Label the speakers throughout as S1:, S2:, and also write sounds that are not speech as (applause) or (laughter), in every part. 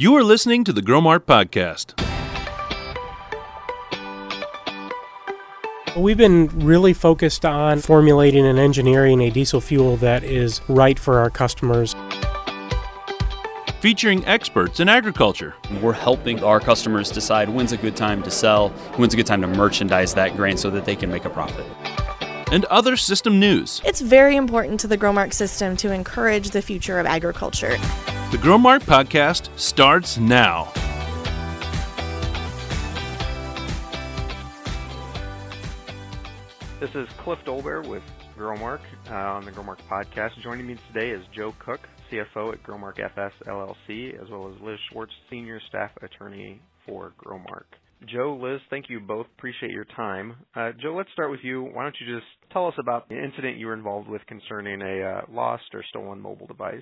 S1: You are listening to the Growmark Podcast.
S2: We've been really focused on formulating and engineering a diesel fuel that is right for our customers.
S1: Featuring experts in agriculture.
S3: We're helping our customers decide when's a good time to sell, when's a good time to merchandise that grain so that they can make a profit.
S1: And other system news.
S4: It's very important to the Growmark system to encourage the future of agriculture.
S1: The Growmark Podcast starts now.
S5: This is Cliff Dolbear with Growmark uh, on the Growmark Podcast. Joining me today is Joe Cook, CFO at Growmark FS LLC, as well as Liz Schwartz, Senior Staff Attorney for Growmark. Joe, Liz, thank you both. Appreciate your time. Uh, Joe, let's start with you. Why don't you just tell us about the incident you were involved with concerning a uh, lost or stolen mobile device?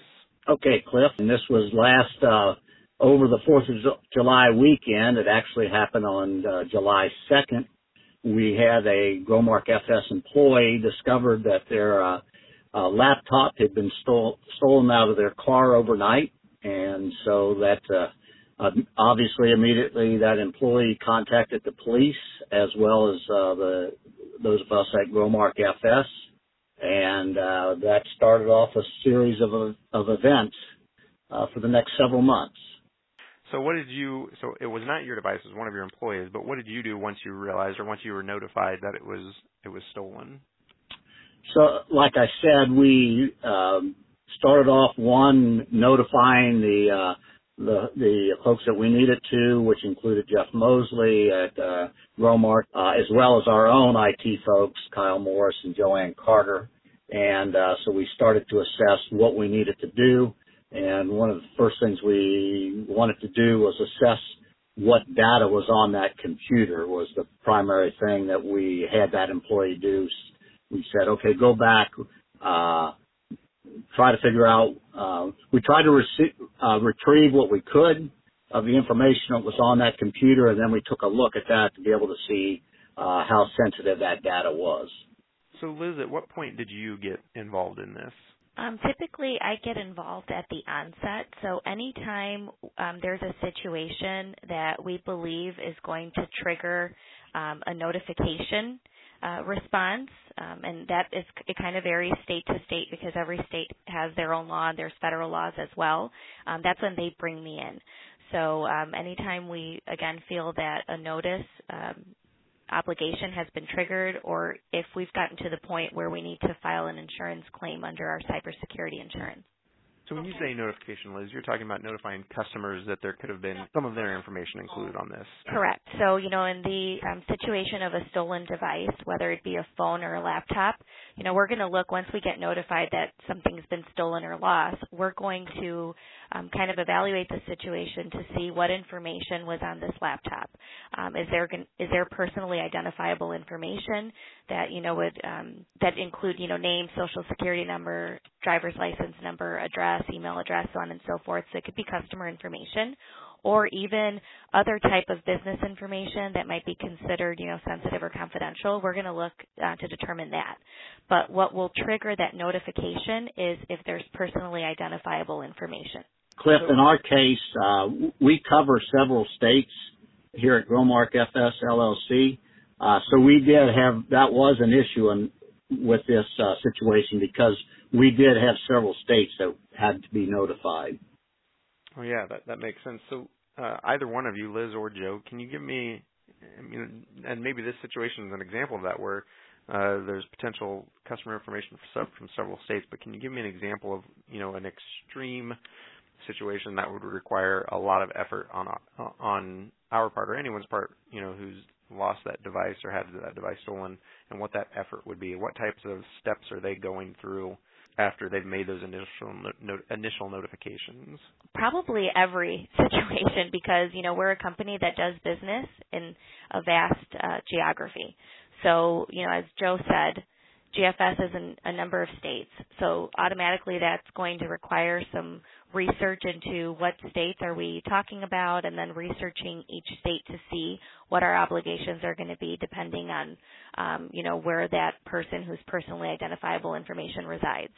S6: Okay, Cliff, and this was last uh, over the Fourth of July weekend. It actually happened on uh, July 2nd. We had a Growmark FS employee discovered that their uh, uh, laptop had been stole, stolen out of their car overnight, and so that uh, uh, obviously, immediately that employee contacted the police as well as uh, the those of us at Growmark FS, and uh, that started off a series of of events uh, for the next several months.
S5: So, what did you? So, it was not your device; it was one of your employees. But what did you do once you realized, or once you were notified that it was it was stolen?
S6: So, like I said, we um, started off one notifying the uh, the the folks that we needed to, which included Jeff Mosley at uh, Growmark, uh, as well as our own IT folks, Kyle Morris and Joanne Carter. And uh, so we started to assess what we needed to do. And one of the first things we wanted to do was assess what data was on that computer was the primary thing that we had that employee do. We said, okay, go back, uh, try to figure out. Uh, we tried to uh, retrieve what we could of the information that was on that computer, and then we took a look at that to be able to see uh, how sensitive that data was.
S5: So, Liz, at what point did you get involved in this?
S7: Um, typically, I get involved at the onset. So, anytime um, there's a situation that we believe is going to trigger um, a notification uh, response, um, and that is it kind of varies state to state because every state has their own law. There's federal laws as well. Um, that's when they bring me in. So um, anytime we again feel that a notice um, obligation has been triggered, or if we've gotten to the point where we need to file an insurance claim under our cybersecurity insurance.
S5: So when you say notification, Liz, you're talking about notifying customers that there could have been some of their information included on this.
S7: Correct. So, you know, in the um, situation of a stolen device, whether it be a phone or a laptop, you know, we're going to look once we get notified that something's been stolen or lost, we're going to um, kind of evaluate the situation to see what information was on this laptop. Um, is there is there personally identifiable information that you know would um, that include you know name, social security number, driver's license number, address, email address, so on and so forth. So it could be customer information or even other type of business information that might be considered, you know, sensitive or confidential, we're going to look uh, to determine that. But what will trigger that notification is if there's personally identifiable information.
S6: Cliff, in our case, uh, we cover several states here at Growmark FS LLC. Uh, so we did have, that was an issue in, with this uh, situation because we did have several states that had to be notified.
S5: Oh yeah, that that makes sense. So uh, either one of you, Liz or Joe, can you give me, I mean, and maybe this situation is an example of that where uh, there's potential customer information from several states, but can you give me an example of you know an extreme situation that would require a lot of effort on on our part or anyone's part, you know, who's lost that device or had that device stolen, and what that effort would be. What types of steps are they going through after they've made those initial no, initial notifications?
S7: Probably every (laughs) situation because you know we're a company that does business in a vast uh, geography. So you know, as Joe said, GFS is in a number of states. So automatically that's going to require some research into what states are we talking about and then researching each state to see what our obligations are going to be depending on um, you know where that person whose personally identifiable information resides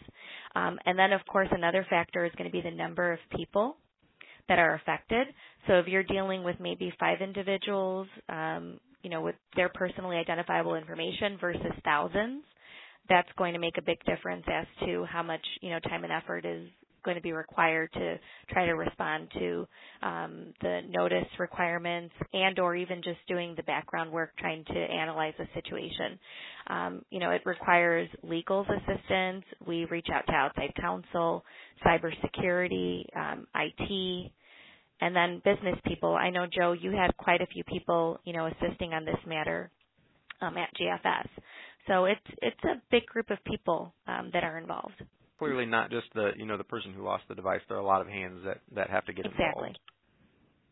S7: um, and then of course another factor is going to be the number of people that are affected. So if you're dealing with maybe five individuals, um, you know, with their personally identifiable information versus thousands, that's going to make a big difference as to how much, you know, time and effort is going to be required to try to respond to um, the notice requirements and or even just doing the background work trying to analyze the situation. Um, you know, it requires legal assistance. We reach out to outside counsel, cybersecurity, um, IT, and then business people. I know Joe, you had quite a few people, you know, assisting on this matter um, at GFS. So it's it's a big group of people um, that are involved
S5: clearly not just the you know the person who lost the device. There are a lot of hands that that have to get
S7: exactly.
S5: involved.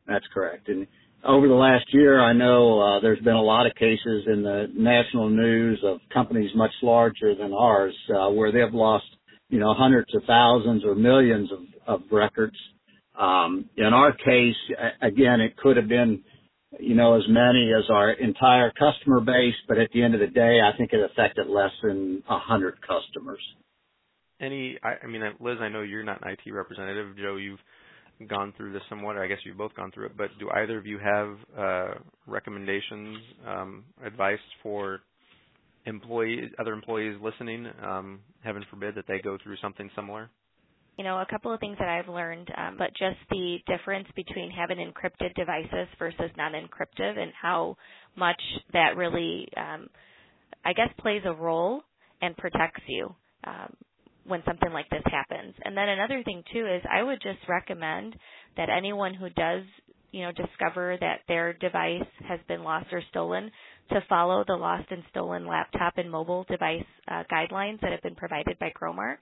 S6: That's correct. And over the last year, I know uh, there's been a lot of cases in the national news of companies much larger than ours uh, where they've lost you know hundreds of thousands or millions of, of records. Um, in our case, again, it could have been you know, as many as our entire customer base, but at the end of the day, I think it affected less than a hundred customers
S5: any I, I mean Liz, I know you're not an IT representative. Joe, you've gone through this somewhat, I guess you've both gone through it, but do either of you have uh, recommendations, um, advice for employees, other employees listening? Um, heaven forbid that they go through something similar.
S7: You know, a couple of things that I've learned, um, but just the difference between having encrypted devices versus non-encrypted, and how much that really, um, I guess, plays a role and protects you. Um, when something like this happens. And then another thing too is I would just recommend that anyone who does, you know, discover that their device has been lost or stolen to follow the lost and stolen laptop and mobile device uh, guidelines that have been provided by Growmark.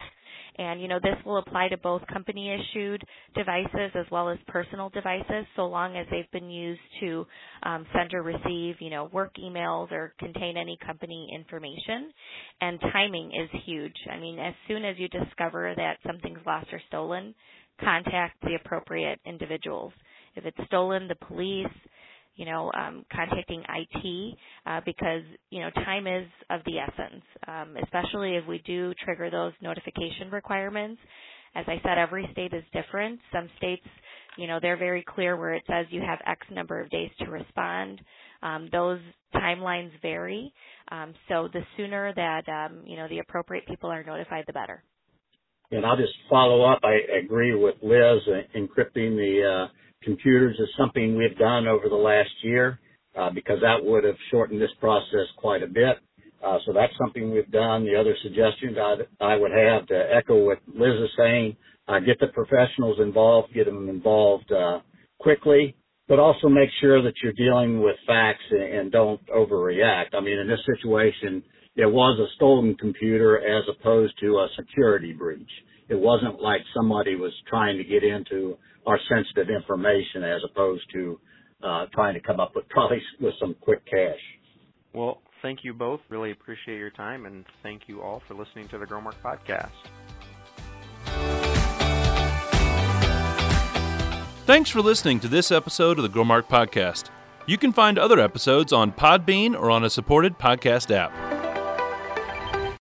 S7: And, you know, this will apply to both company issued devices as well as personal devices so long as they've been used to um, send or receive, you know, work emails or contain any company information. And timing is huge. I mean, as soon as you discover that something's lost or stolen, contact the appropriate individuals. If it's stolen, the police, you know, um, contacting IT uh, because you know time is of the essence, um, especially if we do trigger those notification requirements. As I said, every state is different. Some states, you know, they're very clear where it says you have X number of days to respond. Um, those timelines vary. Um, so the sooner that um, you know the appropriate people are notified, the better.
S6: And I'll just follow up. I agree with Liz. Encrypting the uh, computers is something we've done over the last year uh, because that would have shortened this process quite a bit. Uh, so that's something we've done. The other suggestions I, I would have to echo what Liz is saying, uh, get the professionals involved, get them involved uh, quickly, but also make sure that you're dealing with facts and, and don't overreact. I mean, in this situation, it was a stolen computer as opposed to a security breach. It wasn't like somebody was trying to get into our sensitive information as opposed to uh, trying to come up with (laughs) probably with some quick cash.
S5: Well, thank you both. Really appreciate your time, and thank you all for listening to the Growmark podcast.
S1: Thanks for listening to this episode of the Growmark podcast. You can find other episodes on Podbean or on a supported podcast app.